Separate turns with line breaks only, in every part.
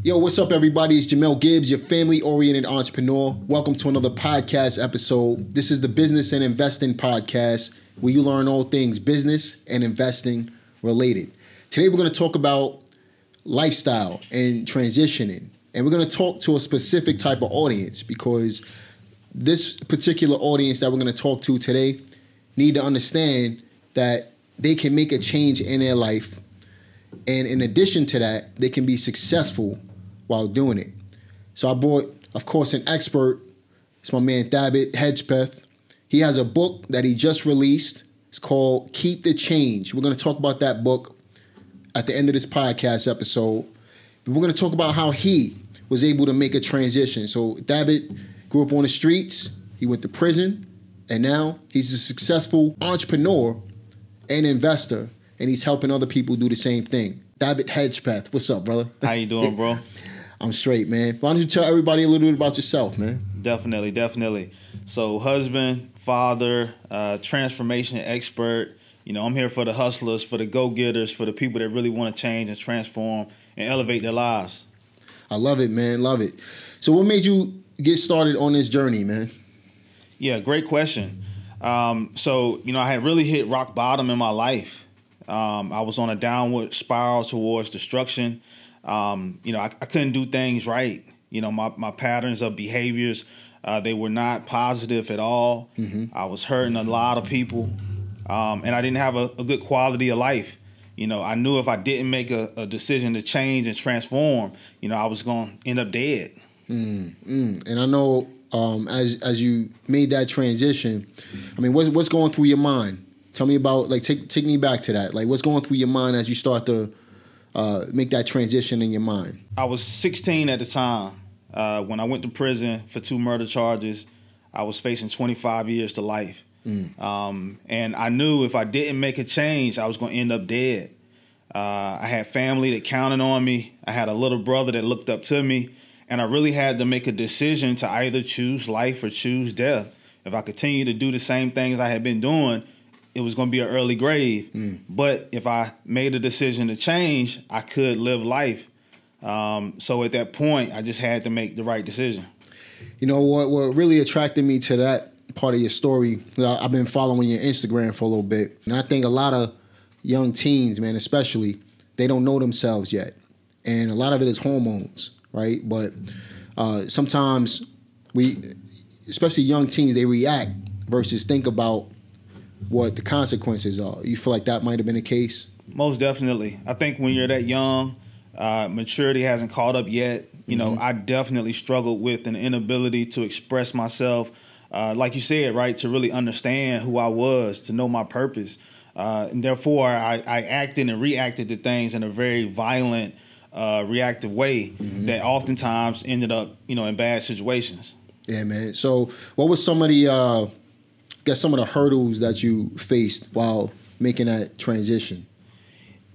Yo, what's up, everybody? It's Jamel Gibbs, your family oriented entrepreneur. Welcome to another podcast episode. This is the Business and Investing Podcast, where you learn all things business and investing related. Today, we're going to talk about lifestyle and transitioning. And we're going to talk to a specific type of audience because this particular audience that we're going to talk to today need to understand that they can make a change in their life. And in addition to that, they can be successful while doing it. So I bought, of course, an expert. It's my man Thabit Hedgepeth. He has a book that he just released. It's called Keep the Change. We're going to talk about that book at the end of this podcast episode. But we're going to talk about how he was able to make a transition. So Thabit grew up on the streets. He went to prison, and now he's a successful entrepreneur and investor, and he's helping other people do the same thing. Thabit Hedgepeth, what's up, brother?
How you doing, bro?
I'm straight, man. Why don't you tell everybody a little bit about yourself, man?
Definitely, definitely. So, husband, father, uh, transformation expert. You know, I'm here for the hustlers, for the go getters, for the people that really want to change and transform and elevate their lives.
I love it, man. Love it. So, what made you get started on this journey, man?
Yeah, great question. Um, so, you know, I had really hit rock bottom in my life. Um, I was on a downward spiral towards destruction. Um, you know, I, I, couldn't do things right. You know, my, my patterns of behaviors, uh, they were not positive at all. Mm-hmm. I was hurting a lot of people, um, and I didn't have a, a, good quality of life. You know, I knew if I didn't make a, a decision to change and transform, you know, I was going to end up dead.
Mm, mm. And I know um, as as you made that transition, I mean, what's what's going through your mind? Tell me about like take take me back to that. Like, what's going through your mind as you start to uh, make that transition in your mind?
I was 16 at the time uh, when I went to prison for two murder charges. I was facing 25 years to life. Mm. Um, and I knew if I didn't make a change, I was going to end up dead. Uh, I had family that counted on me. I had a little brother that looked up to me. And I really had to make a decision to either choose life or choose death. If I continue to do the same things I had been doing, it was going to be an early grave. Mm. But if I made a decision to change, I could live life. Um, so at that point, I just had to make the right decision.
You know what? What really attracted me to that part of your story? I've been following your Instagram for a little bit, and I think a lot of young teens, man, especially, they don't know themselves yet, and a lot of it is hormones, right? But uh, sometimes we, especially young teens, they react versus think about what the consequences are. You feel like that might have been the case?
Most definitely. I think when you're that young, uh, maturity hasn't caught up yet. You mm-hmm. know, I definitely struggled with an inability to express myself. Uh, like you said, right, to really understand who I was, to know my purpose. Uh, and therefore, I, I, acted and reacted to things in a very violent, uh, reactive way mm-hmm. that oftentimes ended up, you know, in bad situations.
Yeah, man. So, what was some of the uh, guess some of the hurdles that you faced while making that transition?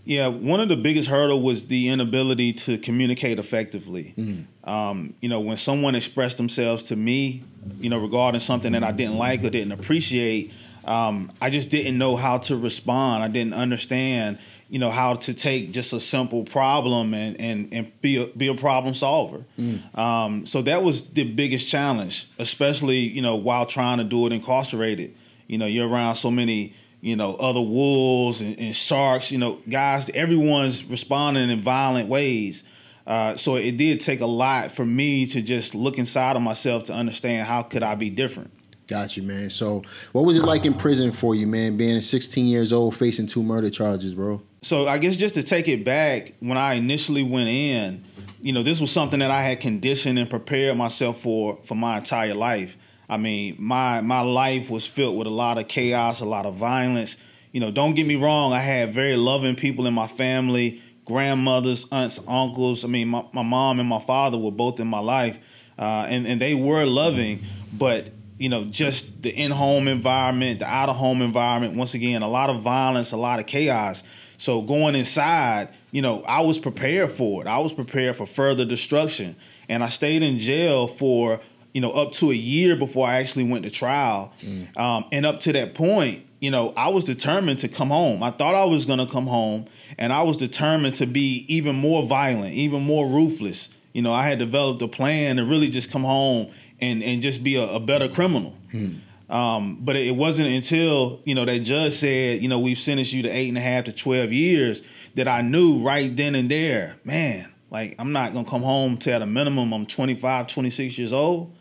Yeah, one of the biggest hurdle was the inability to communicate effectively. Mm-hmm. Um, you know, when someone expressed themselves to me, you know, regarding something that I didn't like or didn't appreciate, um, I just didn't know how to respond. I didn't understand you know how to take just a simple problem and and and be a, be a problem solver. Mm. Um, so that was the biggest challenge, especially you know while trying to do it incarcerated. You know, you're around so many you know other wolves and, and sharks. You know, guys, everyone's responding in violent ways. Uh, so it did take a lot for me to just look inside of myself to understand how could I be different.
Got you, man. So, what was it like in prison for you, man? Being 16 years old, facing two murder charges, bro
so I guess just to take it back, when I initially went in, you know, this was something that I had conditioned and prepared myself for for my entire life. I mean, my my life was filled with a lot of chaos, a lot of violence. You know, don't get me wrong, I had very loving people in my family, grandmothers, aunts, uncles. I mean, my, my mom and my father were both in my life, uh, and, and they were loving, but you know, just the in-home environment, the out-of-home environment. Once again, a lot of violence, a lot of chaos. So going inside, you know, I was prepared for it. I was prepared for further destruction. And I stayed in jail for, you know, up to a year before I actually went to trial. Mm. Um, and up to that point, you know, I was determined to come home. I thought I was going to come home and I was determined to be even more violent, even more ruthless. You know, I had developed a plan to really just come home and and just be a, a better criminal. Hmm. Um, but it wasn't until you know that judge said, you know, we've sentenced you to eight and a half to twelve years that I knew right then and there, man, like I'm not gonna come home to at a minimum I'm 25, 26 years old.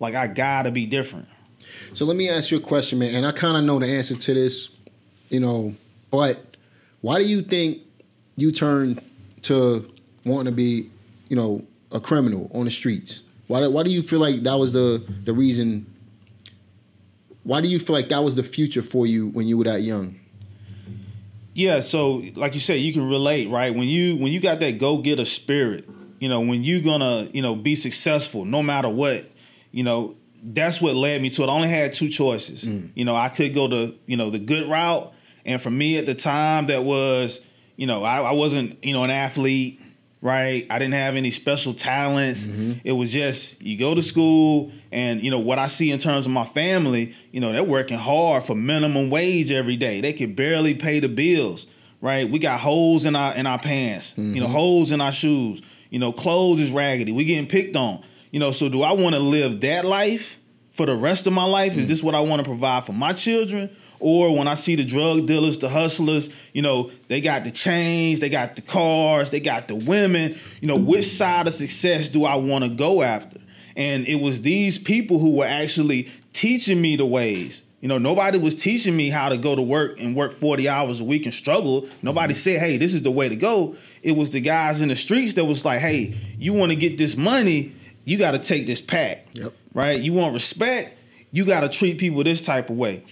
Like I gotta be different.
So let me ask you a question, man, and I kind of know the answer to this, you know, but why do you think you turned to wanting to be, you know, a criminal on the streets? Why, why do you feel like that was the the reason? Why do you feel like that was the future for you when you were that young?
Yeah, so like you said, you can relate, right? When you when you got that go getter spirit, you know, when you gonna you know be successful no matter what, you know, that's what led me to it. I only had two choices. Mm. You know, I could go to you know the good route, and for me at the time, that was you know I, I wasn't you know an athlete right? I didn't have any special talents. Mm-hmm. It was just you go to school and you know what I see in terms of my family, you know, they're working hard for minimum wage every day. They can barely pay the bills, right? We got holes in our in our pants, mm-hmm. you know, mm-hmm. holes in our shoes. You know, clothes is raggedy. We getting picked on. You know, so do I want to live that life for the rest of my life? Mm-hmm. Is mm. this what I want to provide for my children? Or when I see the drug dealers, the hustlers, you know, they got the chains, they got the cars, they got the women. You know, which side of success do I want to go after? And it was these people who were actually teaching me the ways. You know, nobody was teaching me how to go to work and work 40 hours a week and struggle. Nobody mm-hmm. said, hey, this is the way to go. It was the guys in the streets that was like, hey, you want to get this money, you got to take this pack. Yep. Right? You want respect, you got to treat people this type of way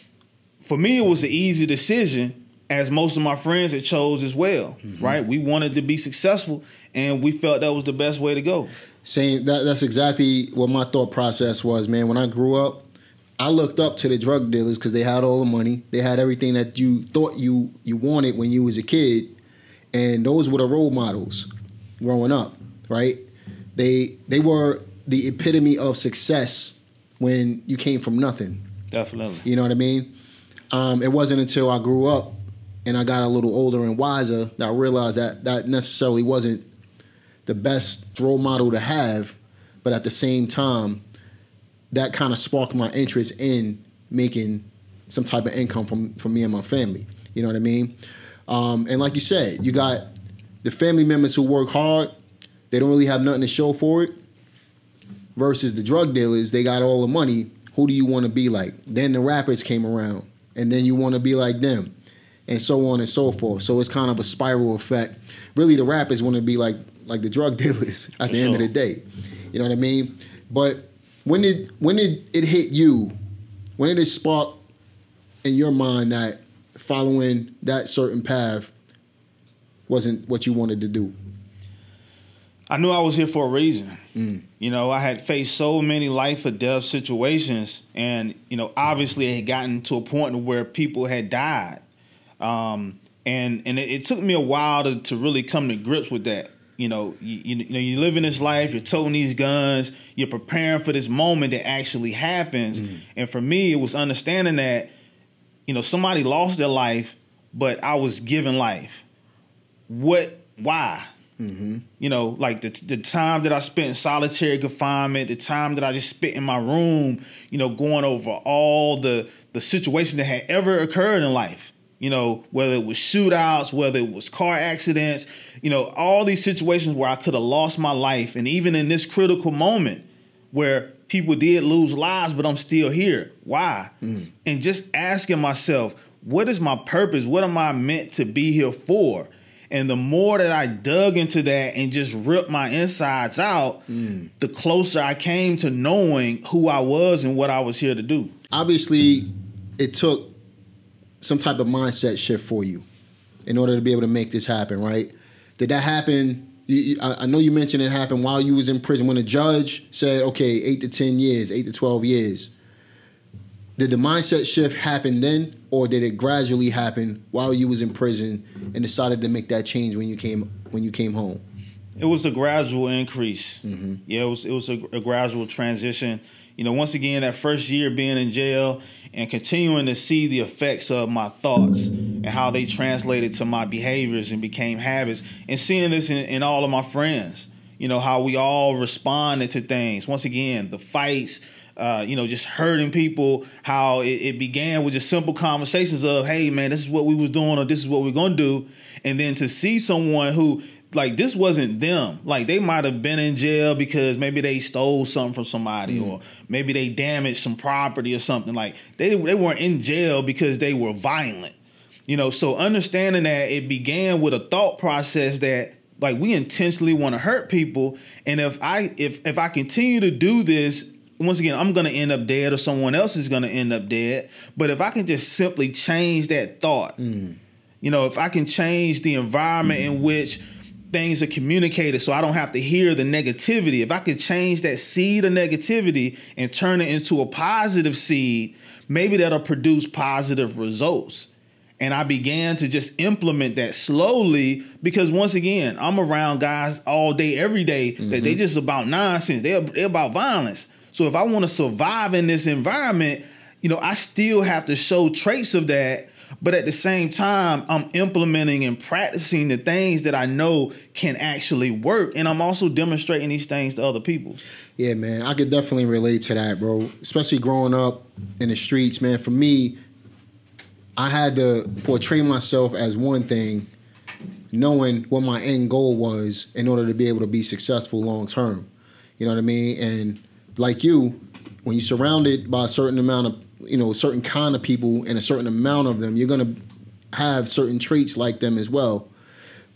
for me, it was an easy decision, as most of my friends had chose as well. Mm-hmm. Right? We wanted to be successful, and we felt that was the best way to go.
Same. That, that's exactly what my thought process was, man. When I grew up, I looked up to the drug dealers because they had all the money. They had everything that you thought you you wanted when you was a kid, and those were the role models growing up. Right? They they were the epitome of success when you came from nothing.
Definitely.
You know what I mean? Um, it wasn't until I grew up and I got a little older and wiser that I realized that that necessarily wasn't the best role model to have, but at the same time, that kind of sparked my interest in making some type of income from from me and my family. You know what I mean? Um, and like you said, you got the family members who work hard; they don't really have nothing to show for it. Versus the drug dealers, they got all the money. Who do you want to be like? Then the rappers came around and then you want to be like them, and so on and so forth. So it's kind of a spiral effect. Really, the rappers want to be like like the drug dealers at the sure. end of the day. You know what I mean? But when did when did it hit you? When did it spark in your mind that following that certain path wasn't what you wanted to do?
I knew I was here for a reason. Mm. You know, I had faced so many life or death situations, and you know, obviously, it had gotten to a point where people had died, um, and and it, it, took me a while to, to really come to grips with that. You know, you, you, know, you're living this life, you're toting these guns, you're preparing for this moment that actually happens, mm. and for me, it was understanding that, you know, somebody lost their life, but I was given life. What? Why? Mm-hmm. You know, like the the time that I spent in solitary confinement, the time that I just spent in my room, you know, going over all the the situations that had ever occurred in life. You know, whether it was shootouts, whether it was car accidents, you know, all these situations where I could have lost my life, and even in this critical moment where people did lose lives, but I'm still here. Why? Mm. And just asking myself, what is my purpose? What am I meant to be here for? And the more that I dug into that and just ripped my insides out, mm. the closer I came to knowing who I was and what I was here to do.
Obviously, it took some type of mindset shift for you in order to be able to make this happen, right? Did that happen? I know you mentioned it happened while you was in prison when a judge said, "Okay, eight to ten years, eight to twelve years." Did the mindset shift happen then, or did it gradually happen while you was in prison and decided to make that change when you came when you came home?
It was a gradual increase. Mm-hmm. Yeah, it was it was a, a gradual transition. You know, once again, that first year being in jail and continuing to see the effects of my thoughts and how they translated to my behaviors and became habits. And seeing this in, in all of my friends, you know, how we all responded to things. Once again, the fights, uh, you know, just hurting people. How it, it, began with just simple conversations of, "Hey, man, this is what we was doing, or this is what we're gonna do," and then to see someone who like this wasn't them. Like they might have been in jail because maybe they stole something from somebody, mm. or maybe they damaged some property or something. Like they they weren't in jail because they were violent. You know, so understanding that it began with a thought process that like we intentionally want to hurt people, and if I if if I continue to do this once again, I'm gonna end up dead or someone else is gonna end up dead. But if I can just simply change that thought, mm. you know, if I can change the environment mm. in which things are communicated so I don't have to hear the negativity. If I can change that seed of negativity and turn it into a positive seed, maybe that'll produce positive results. And I began to just implement that slowly because once again, I'm around guys all day, every day, mm-hmm. that they just about nonsense. They're, they're about violence. So if I want to survive in this environment, you know, I still have to show traits of that but at the same time, I'm implementing and practicing the things that I know can actually work. And I'm also demonstrating these things to other people.
Yeah, man. I could definitely relate to that, bro. Especially growing up in the streets, man. For me, I had to portray myself as one thing, knowing what my end goal was in order to be able to be successful long term. You know what I mean? And like you, when you're surrounded by a certain amount of you know, a certain kind of people and a certain amount of them, you're to have certain traits like them as well.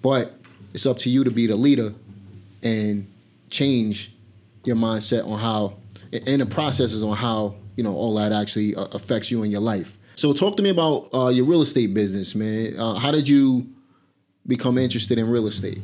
But it's up to you to be the leader and change your mindset on how, and the processes on how, you know, all that actually uh, affects you in your life. So talk to me about uh, your real estate business, man. Uh, how did you become interested in real estate?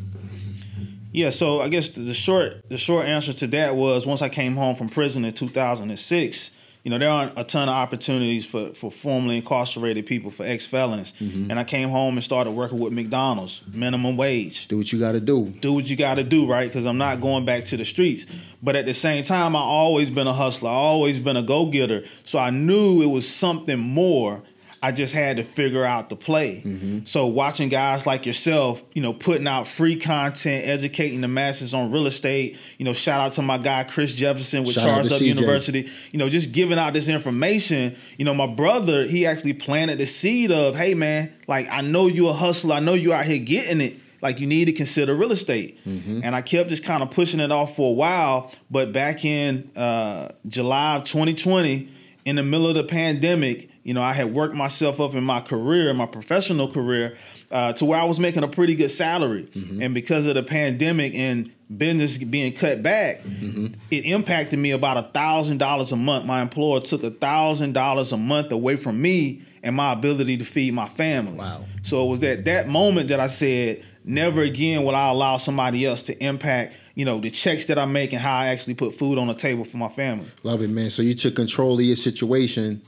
Yeah, so I guess the short the short answer to that was once I came home from prison in 2006, you know, there aren't a ton of opportunities for, for formerly incarcerated people, for ex felons. Mm-hmm. And I came home and started working with McDonald's, minimum wage.
Do what you got to do.
Do what you got to do, right? Because I'm not going back to the streets. But at the same time, I always been a hustler. I always been a go getter. So I knew it was something more I just had to figure out the play. Mm-hmm. So watching guys like yourself, you know, putting out free content, educating the masses on real estate. You know, shout out to my guy Chris Jefferson with shout Charles Up University. You know, just giving out this information. You know, my brother he actually planted the seed of, hey man, like I know you a hustler. I know you out here getting it like you need to consider real estate. Mm-hmm. And I kept just kind of pushing it off for a while. But back in uh, July of 2020, in the middle of the pandemic, you know, I had worked myself up in my career, my professional career, uh, to where I was making a pretty good salary. Mm-hmm. And because of the pandemic and business being cut back, mm-hmm. it impacted me about a thousand dollars a month. My employer took a thousand dollars a month away from me and my ability to feed my family.
Wow.
So it was at that moment that I said, never again will I allow somebody else to impact, you know, the checks that I make and how I actually put food on the table for my family.
Love it, man. So you took control of your situation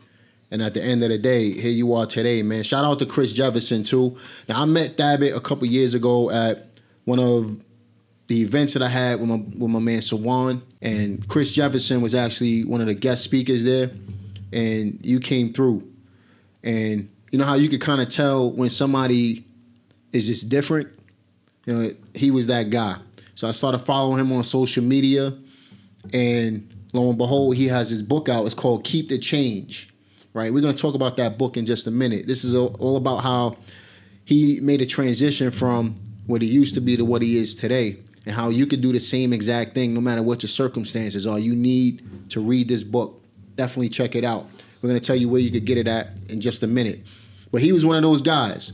and at the end of the day, here you are today, man. Shout out to Chris Jefferson too. Now I met Thabit a couple years ago at one of the events that I had with my with my man Sawan, and Chris Jefferson was actually one of the guest speakers there, and you came through, and you know how you could kind of tell when somebody is just different. You know, he was that guy. So I started following him on social media, and lo and behold, he has his book out. It's called Keep the Change right? We're going to talk about that book in just a minute. This is all about how he made a transition from what he used to be to what he is today, and how you could do the same exact thing no matter what your circumstances are. You need to read this book. Definitely check it out. We're going to tell you where you could get it at in just a minute. But he was one of those guys.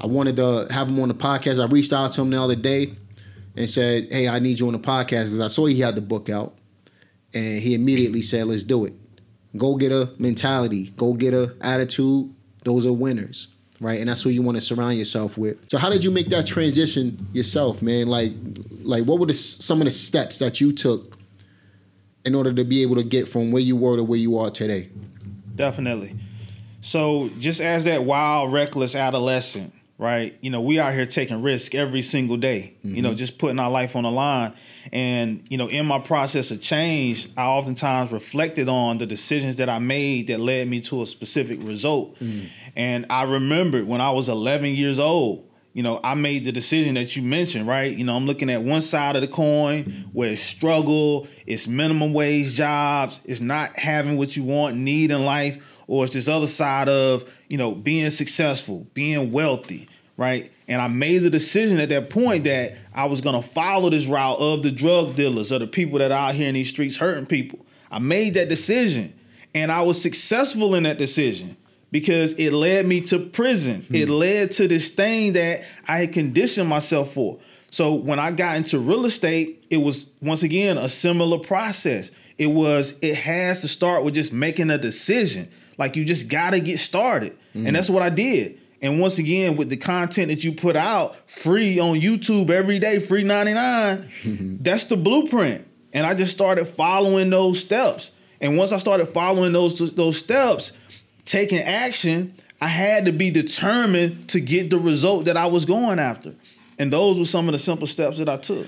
I wanted to have him on the podcast. I reached out to him the other day and said, Hey, I need you on the podcast because I saw he had the book out. And he immediately said, Let's do it go getter mentality, go getter attitude. Those are winners, right? And that's who you want to surround yourself with. So, how did you make that transition yourself, man? Like, like what were the, some of the steps that you took in order to be able to get from where you were to where you are today?
Definitely. So, just as that wild, reckless adolescent, right? You know, we out here taking risk every single day, mm-hmm. you know, mm-hmm. just putting our life on the line. And, you know, in my process of change, I oftentimes reflected on the decisions that I made that led me to a specific result. Mm. And I remembered when I was 11 years old, you know, I made the decision that you mentioned, right? You know, I'm looking at one side of the coin where it's struggle, it's minimum wage jobs, it's not having what you want, need in life, or it's this other side of, you know, being successful, being wealthy, right? And I made the decision at that point that I was gonna follow this route of the drug dealers or the people that are out here in these streets hurting people. I made that decision and I was successful in that decision because it led me to prison. Hmm. It led to this thing that I had conditioned myself for. So when I got into real estate, it was once again a similar process. It was it has to start with just making a decision. Like you just got to get started. Hmm. And that's what I did. And once again, with the content that you put out free on YouTube every day, free 99, that's the blueprint. And I just started following those steps. And once I started following those those steps, taking action, I had to be determined to get the result that I was going after. And those were some of the simple steps that I took.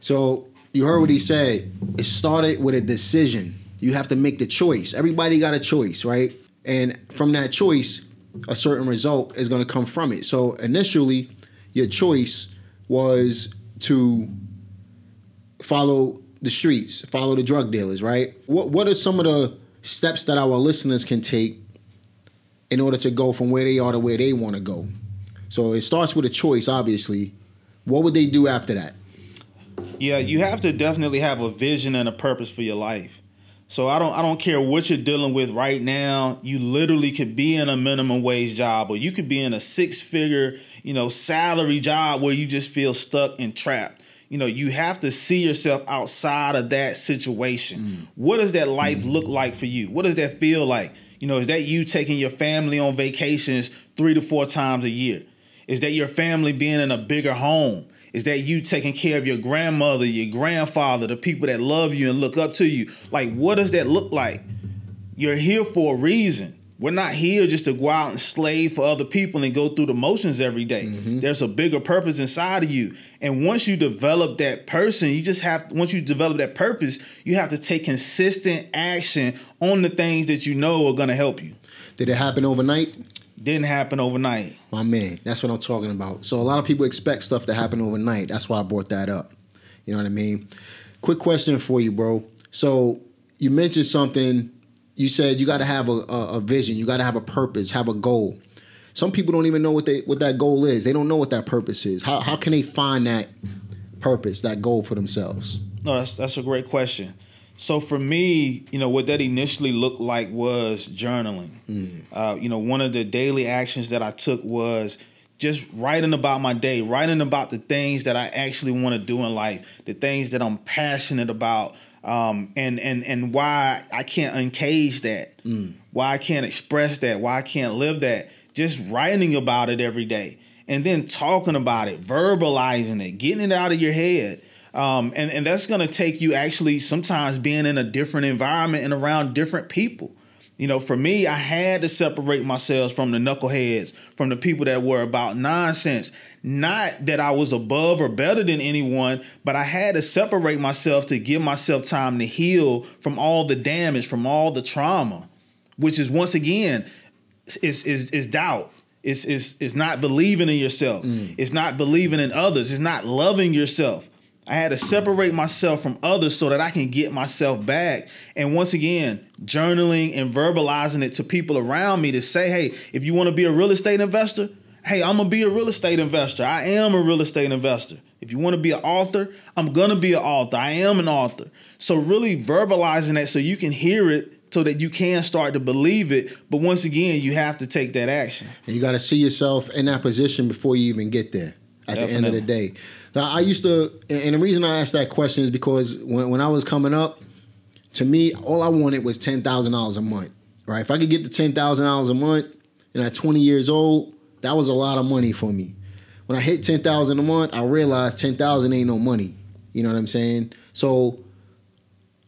So you heard what he said. It started with a decision. You have to make the choice. Everybody got a choice, right? And from that choice, a certain result is going to come from it. So initially, your choice was to follow the streets, follow the drug dealers, right? What what are some of the steps that our listeners can take in order to go from where they are to where they want to go. So it starts with a choice, obviously. What would they do after that?
Yeah, you have to definitely have a vision and a purpose for your life. So I don't I don't care what you're dealing with right now. You literally could be in a minimum wage job or you could be in a six-figure, you know, salary job where you just feel stuck and trapped. You know, you have to see yourself outside of that situation. Mm. What does that life mm. look like for you? What does that feel like? You know, is that you taking your family on vacations three to four times a year? Is that your family being in a bigger home? Is that you taking care of your grandmother, your grandfather, the people that love you and look up to you? Like, what does that look like? You're here for a reason. We're not here just to go out and slave for other people and go through the motions every day. Mm-hmm. There's a bigger purpose inside of you. And once you develop that person, you just have once you develop that purpose, you have to take consistent action on the things that you know are going to help you.
Did it happen overnight?
Didn't happen overnight.
My man, that's what I'm talking about. So a lot of people expect stuff to happen overnight. That's why I brought that up. You know what I mean? Quick question for you, bro. So you mentioned something you said you got to have a, a, a vision, you got to have a purpose, have a goal. Some people don't even know what they what that goal is. They don't know what that purpose is. How how can they find that purpose, that goal for themselves?
No, that's that's a great question. So for me, you know, what that initially looked like was journaling. Mm. Uh, you know, one of the daily actions that I took was just writing about my day, writing about the things that I actually want to do in life, the things that I'm passionate about, um, and and and why I can't uncage that, mm. why I can't express that, why I can't live that. Just writing about it every day, and then talking about it, verbalizing it, getting it out of your head. Um, and, and that's going to take you actually sometimes being in a different environment and around different people. You know, for me, I had to separate myself from the knuckleheads, from the people that were about nonsense. Not that I was above or better than anyone, but I had to separate myself to give myself time to heal from all the damage, from all the trauma, which is once again, is is is doubt. It's, it's, it's not believing in yourself. Mm. It's not believing in others. It's not loving yourself. I had to separate myself from others so that I can get myself back. And once again, journaling and verbalizing it to people around me to say, hey, if you want to be a real estate investor, hey, I'm gonna be a real estate investor. I am a real estate investor. If you want to be an author, I'm gonna be an author. I am an author. So really verbalizing that so you can hear it so that you can start to believe it. But once again, you have to take that action.
And you got to see yourself in that position before you even get there at Definitely. the end of the day. I used to, and the reason I asked that question is because when, when I was coming up, to me, all I wanted was ten thousand dollars a month. Right? If I could get to ten thousand dollars a month, and at twenty years old, that was a lot of money for me. When I hit ten thousand a month, I realized ten thousand ain't no money. You know what I'm saying? So,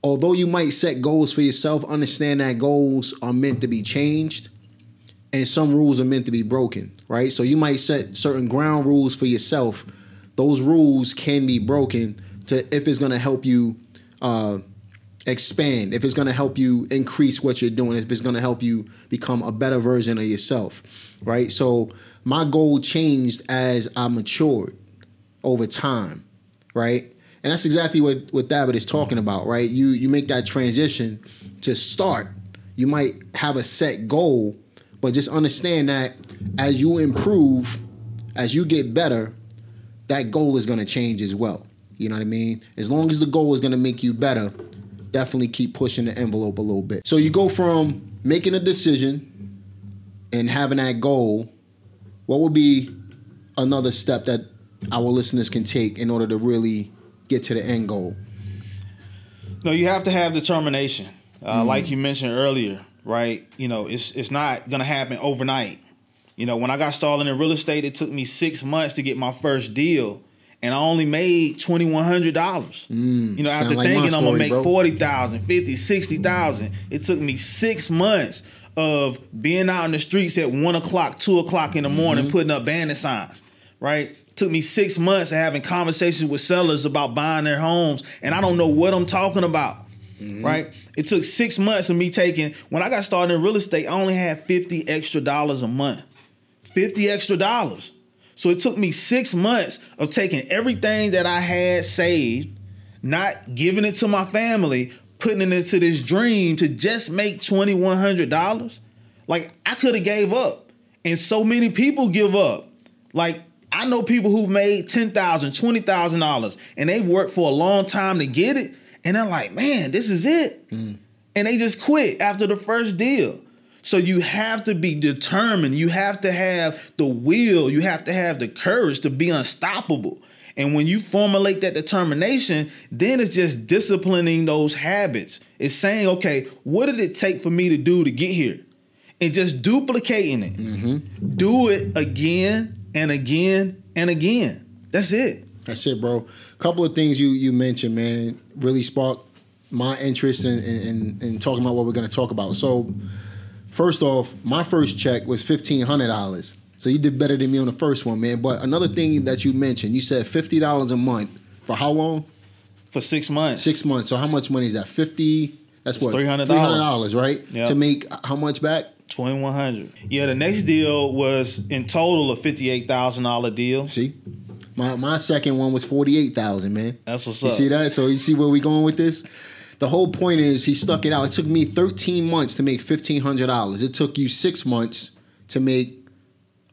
although you might set goals for yourself, understand that goals are meant to be changed. and some rules are meant to be broken, right? So you might set certain ground rules for yourself. Those rules can be broken to if it's going to help you uh, expand, if it's going to help you increase what you're doing, if it's going to help you become a better version of yourself, right? So my goal changed as I matured over time, right? And that's exactly what what Thabit is talking about, right? You you make that transition to start. You might have a set goal, but just understand that as you improve, as you get better, that goal is going to change as well. You know what I mean? As long as the goal is going to make you better, definitely keep pushing the envelope a little bit. So you go from making a decision and having that goal. What would be another step that our listeners can take in order to really get to the end goal?
No, you have to have determination. Uh, mm Like you mentioned earlier, right? You know, it's it's not gonna happen overnight. You know, when I got started in real estate, it took me six months to get my first deal, and I only made twenty one hundred dollars. Mm, you know, after like thinking story, I'm gonna make bro. 40,000, 50, 60,000, it took me six months of being out in the streets at one o'clock, two o'clock in the morning, mm-hmm. putting up banner signs. Right? took me six months of having conversations with sellers about buying their homes, and I don't know what I'm talking about. Mm-hmm. Right? It took six months of me taking when I got started in real estate, I only had 50 extra dollars a month. 50 extra dollars. So it took me six months of taking everything that I had saved, not giving it to my family, putting it into this dream to just make $2,100. Like I could have gave up. And so many people give up. Like I know people who've made $10,000, $20,000 and they've worked for a long time to get it. And they're like, man, this is it. Mm. And they just quit after the first deal. So you have to be determined. You have to have the will. You have to have the courage to be unstoppable. And when you formulate that determination, then it's just disciplining those habits. It's saying, okay, what did it take for me to do to get here? And just duplicating it. Mm-hmm. Do it again and again and again. That's it.
That's it, bro. A couple of things you you mentioned, man, really sparked my interest in in, in talking about what we're going to talk about. So, first off, my first check was fifteen hundred dollars. So you did better than me on the first one, man. But another thing that you mentioned, you said fifty dollars a month for how long?
For six months.
Six months. So how much money is that? Fifty. That's
it's
what three hundred dollars,
Three hundred
dollars, right? Yep. To make how much back?
Twenty one hundred. Yeah, the next deal was in total a fifty eight thousand dollar deal.
See, my my second one was forty eight thousand. Man,
that's what's
you
up.
See that? So you see where we going with this? The whole point is he stuck it out. It took me thirteen months to make fifteen hundred dollars. It took you six months to make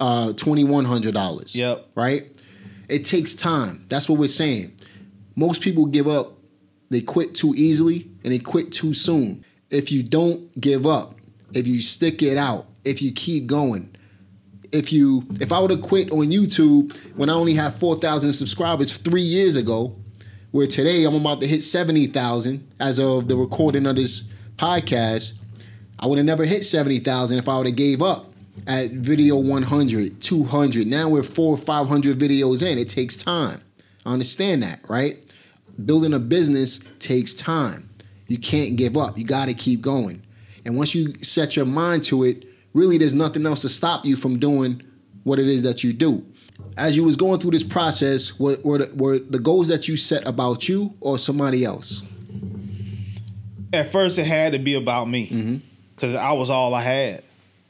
uh, twenty one hundred dollars.
Yep.
Right. It takes time. That's what we're saying. Most people give up. They quit too easily and they quit too soon. If you don't give up, if you stick it out, if you keep going. If you if I would have quit on YouTube when I only had 4,000 subscribers 3 years ago, where today I'm about to hit 70,000 as of the recording of this podcast, I would have never hit 70,000 if I would have gave up at video 100, 200. Now we're 4 or 500 videos in. It takes time. I understand that, right? Building a business takes time. You can't give up. You got to keep going. And once you set your mind to it, really there's nothing else to stop you from doing what it is that you do. As you was going through this process, were, were, the, were the goals that you set about you or somebody else?
At first, it had to be about me because mm-hmm. I was all I had.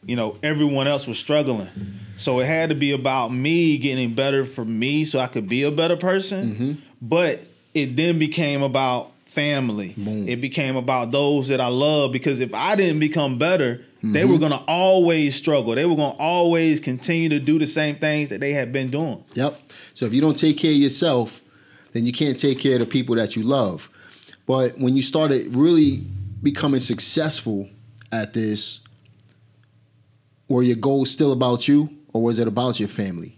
You know, everyone else was struggling. So it had to be about me getting better for me so I could be a better person. Mm-hmm. But it then became about family. Boom. It became about those that I love because if I didn't become better, mm-hmm. they were going to always struggle. They were going to always continue to do the same things that they had been doing.
Yep. So if you don't take care of yourself, then you can't take care of the people that you love. But when you started really becoming successful at this, were your goals still about you or was it about your family?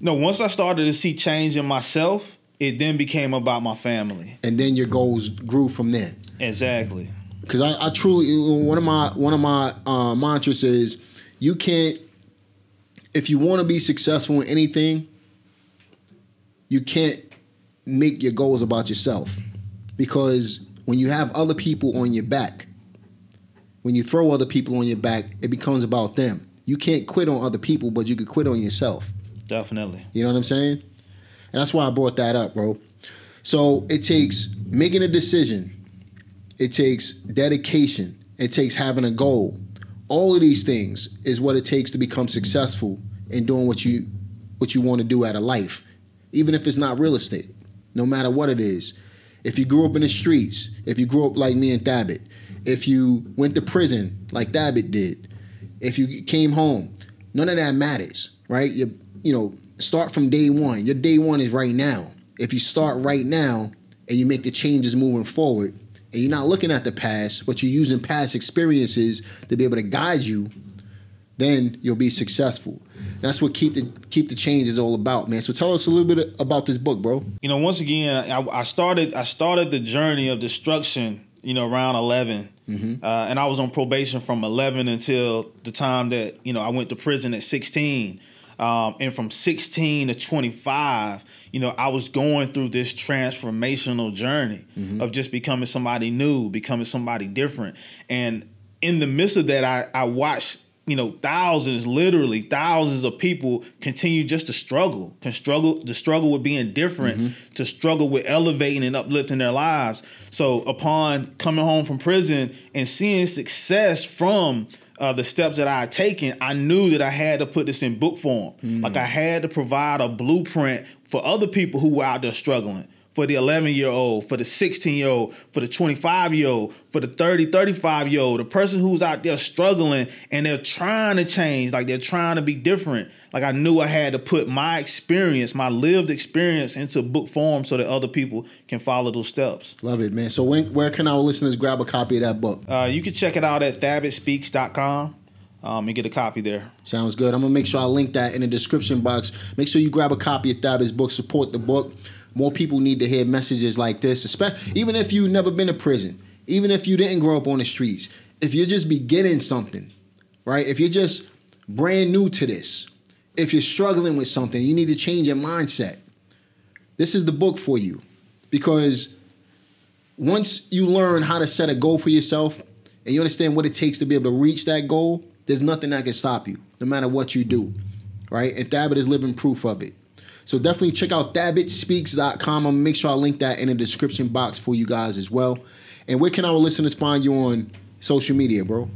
No, once I started to see change in myself, it then became about my family.
And then your goals grew from there.
Exactly.
Because I, I, truly one of my one of my uh, mantras is you can't if you want to be successful in anything, you can't make your goals about yourself. Because when you have other people on your back, when you throw other people on your back, it becomes about them. You can't quit on other people, but you could quit on yourself.
Definitely.
You know what I'm saying? And that's why I brought that up, bro. So it takes making a decision, it takes dedication, it takes having a goal. All of these things is what it takes to become successful in doing what you what you want to do out of life, even if it's not real estate. No matter what it is. If you grew up in the streets, if you grew up like me and Thabit, if you went to prison like Thabit did, if you came home, none of that matters, right? You you know, start from day one. Your day one is right now. If you start right now and you make the changes moving forward, and you're not looking at the past, but you're using past experiences to be able to guide you, then you'll be successful. That's what keep the keep the change is all about, man. So tell us a little bit about this book, bro.
You know, once again, I, I started I started the journey of destruction. You know, around 11
Mm-hmm.
uh, and I was on probation from eleven until the time that you know I went to prison at sixteen. Um, and from 16 to 25, you know, I was going through this transformational journey of just becoming somebody new, becoming somebody different. And in the midst of that, I, I watched, you know, thousands, literally thousands of people continue just to struggle, can struggle, to struggle with being different, to struggle with elevating and uplifting their lives. So upon coming home from prison and seeing success from uh, the steps that I had taken, I knew that I had to put this in book form. Like I had to provide a blueprint for other people who were out there struggling. For the 11 year old, for the 16 year old, for the 25 year old, for the 30, 35 year old, the person who's out there struggling and they're trying to change, like they're trying to be different. Like I knew I had to put my experience, my lived experience into book form so that other people can follow those steps.
Love it, man. So when, where can our listeners grab a copy of that book?
Uh, you can check it out at thabitspeaks.com um, and get a copy there.
Sounds good. I'm gonna make sure I link that in the description box. Make sure you grab a copy of Thabit's book. Support the book. More people need to hear messages like this, especially even if you've never been to prison, even if you didn't grow up on the streets. If you're just beginning something, right? If you're just brand new to this, if you're struggling with something, you need to change your mindset. This is the book for you because once you learn how to set a goal for yourself and you understand what it takes to be able to reach that goal, there's nothing that can stop you, no matter what you do, right? And Thabit is living proof of it. So definitely check out thabitspeaks.com. I'm gonna make sure I link that in the description box for you guys as well. And where can our listeners find you on social media, bro?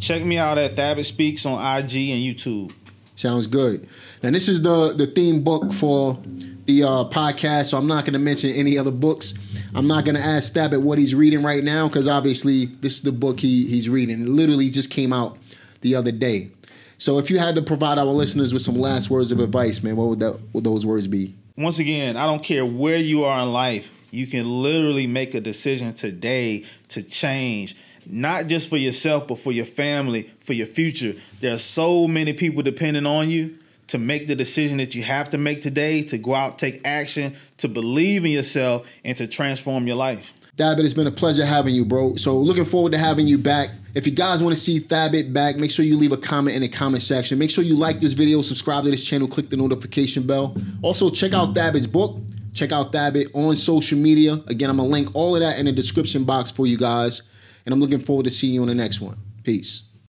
Check me out at Thabit Speaks on IG and YouTube.
Sounds good. Now this is the the theme book for the uh, podcast, so I'm not going to mention any other books. I'm not going to ask Thabit what he's reading right now because obviously this is the book he he's reading. It literally just came out the other day. So if you had to provide our listeners with some last words of advice, man, what would that would those words be?
Once again, I don't care where you are in life, you can literally make a decision today to change. Not just for yourself, but for your family, for your future. There are so many people depending on you to make the decision that you have to make today, to go out, take action, to believe in yourself, and to transform your life.
Thabit, it's been a pleasure having you, bro. So looking forward to having you back. If you guys want to see Thabit back, make sure you leave a comment in the comment section. Make sure you like this video, subscribe to this channel, click the notification bell. Also, check out Thabit's book. Check out Thabit on social media. Again, I'm going to link all of that in the description box for you guys. And I'm looking forward to seeing you on the next one. Peace.